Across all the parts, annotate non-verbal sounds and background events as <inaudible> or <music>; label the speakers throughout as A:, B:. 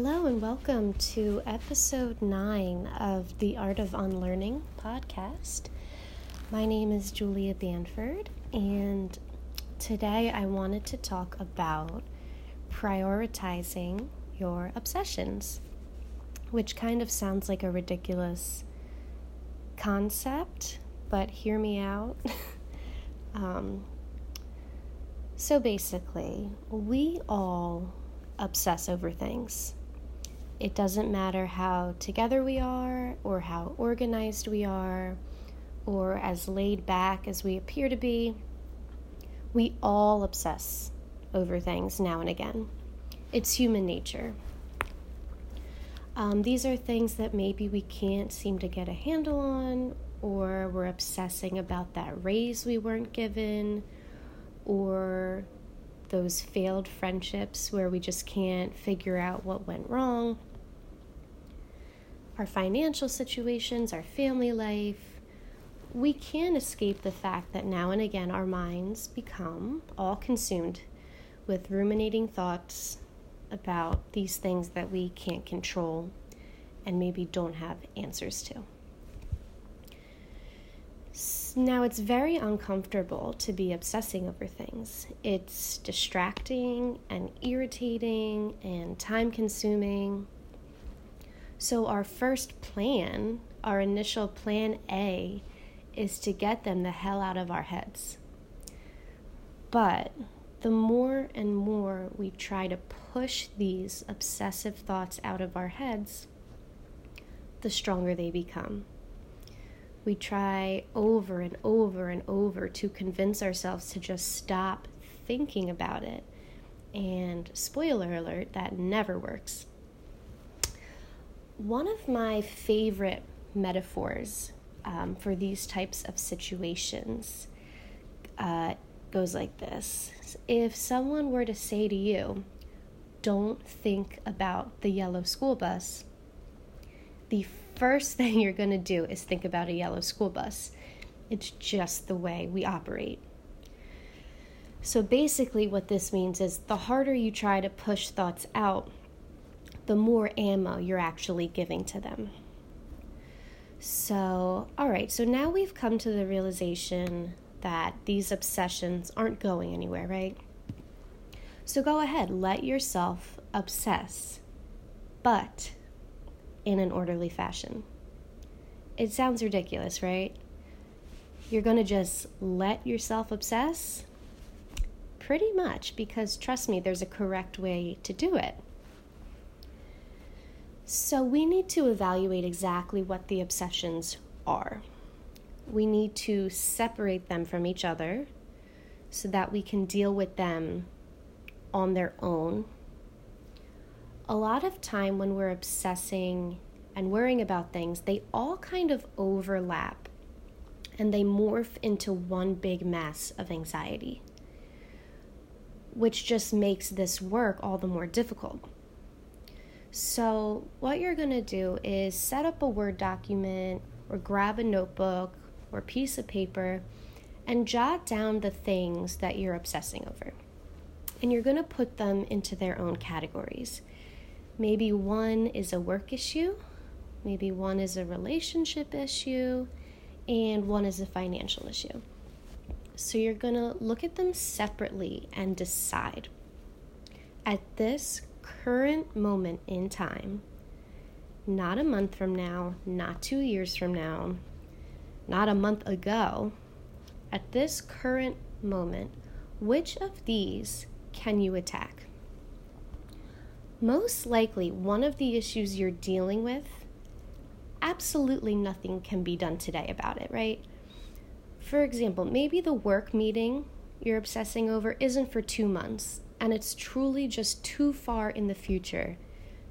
A: Hello, and welcome to episode nine of the Art of Unlearning podcast. My name is Julia Banford, and today I wanted to talk about prioritizing your obsessions, which kind of sounds like a ridiculous concept, but hear me out. <laughs> um, so basically, we all obsess over things. It doesn't matter how together we are, or how organized we are, or as laid back as we appear to be. We all obsess over things now and again. It's human nature. Um, these are things that maybe we can't seem to get a handle on, or we're obsessing about that raise we weren't given, or those failed friendships where we just can't figure out what went wrong, our financial situations, our family life. We can't escape the fact that now and again our minds become all consumed with ruminating thoughts about these things that we can't control and maybe don't have answers to. Now, it's very uncomfortable to be obsessing over things. It's distracting and irritating and time consuming. So, our first plan, our initial plan A, is to get them the hell out of our heads. But the more and more we try to push these obsessive thoughts out of our heads, the stronger they become. We try over and over and over to convince ourselves to just stop thinking about it. And spoiler alert, that never works. One of my favorite metaphors um, for these types of situations uh, goes like this If someone were to say to you, don't think about the yellow school bus, the first <laughs> thing you're going to do is think about a yellow school bus. It's just the way we operate. So basically, what this means is the harder you try to push thoughts out, the more ammo you're actually giving to them. So, all right, so now we've come to the realization that these obsessions aren't going anywhere, right? So go ahead, let yourself obsess. But in an orderly fashion. It sounds ridiculous, right? You're going to just let yourself obsess? Pretty much, because trust me, there's a correct way to do it. So, we need to evaluate exactly what the obsessions are. We need to separate them from each other so that we can deal with them on their own a lot of time when we're obsessing and worrying about things, they all kind of overlap and they morph into one big mess of anxiety, which just makes this work all the more difficult. So, what you're going to do is set up a Word document or grab a notebook or piece of paper and jot down the things that you're obsessing over. And you're going to put them into their own categories. Maybe one is a work issue, maybe one is a relationship issue, and one is a financial issue. So you're going to look at them separately and decide. At this current moment in time, not a month from now, not two years from now, not a month ago, at this current moment, which of these can you attack? most likely one of the issues you're dealing with, absolutely nothing can be done today about it, right? For example, maybe the work meeting you're obsessing over isn't for two months, and it's truly just too far in the future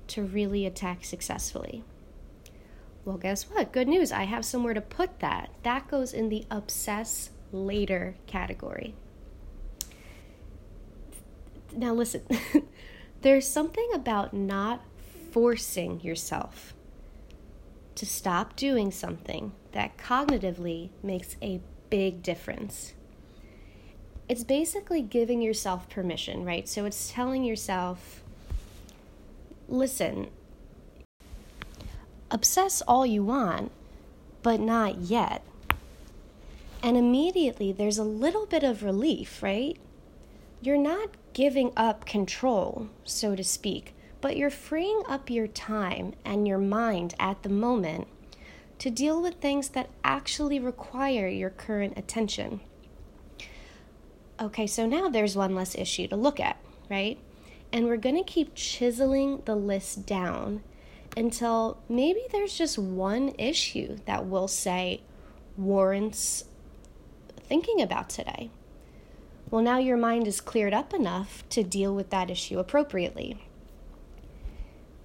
A: to really attack successfully. Well, guess what? Good news. I have somewhere to put that. That goes in the obsess later category. Now, listen. <laughs> There's something about not forcing yourself to stop doing something that cognitively makes a big difference. It's basically giving yourself permission, right? So it's telling yourself, listen, obsess all you want, but not yet. And immediately there's a little bit of relief, right? You're not giving up control, so to speak, but you're freeing up your time and your mind at the moment to deal with things that actually require your current attention. Okay, so now there's one less issue to look at, right? And we're going to keep chiseling the list down until maybe there's just one issue that we'll say warrants thinking about today. Well, now your mind is cleared up enough to deal with that issue appropriately.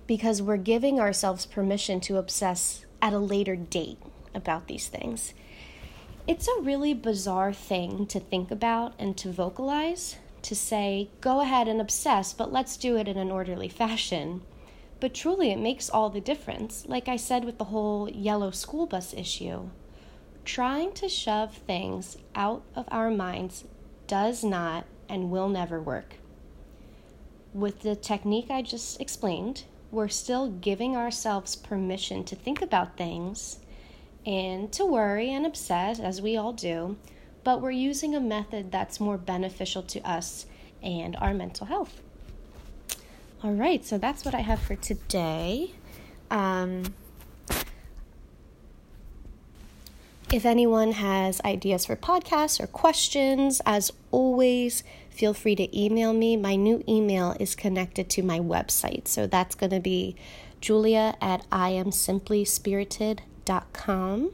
A: Because we're giving ourselves permission to obsess at a later date about these things. It's a really bizarre thing to think about and to vocalize, to say, go ahead and obsess, but let's do it in an orderly fashion. But truly, it makes all the difference. Like I said with the whole yellow school bus issue, trying to shove things out of our minds does not and will never work. With the technique I just explained, we're still giving ourselves permission to think about things and to worry and obsess, as we all do, but we're using a method that's more beneficial to us and our mental health. All right, so that's what I have for today. Um, if anyone has ideas for podcasts or questions, as always, feel free to email me. My new email is connected to my website, so that's going to be julia at iamsimplyspirited.com.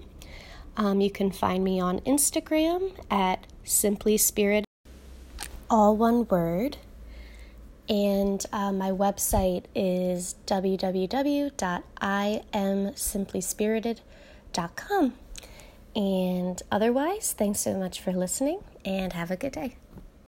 A: Um, you can find me on Instagram at simplyspirit, all one word. And uh, my website is www.iamsimplyspirited.com. And otherwise, thanks so much for listening and have a good day.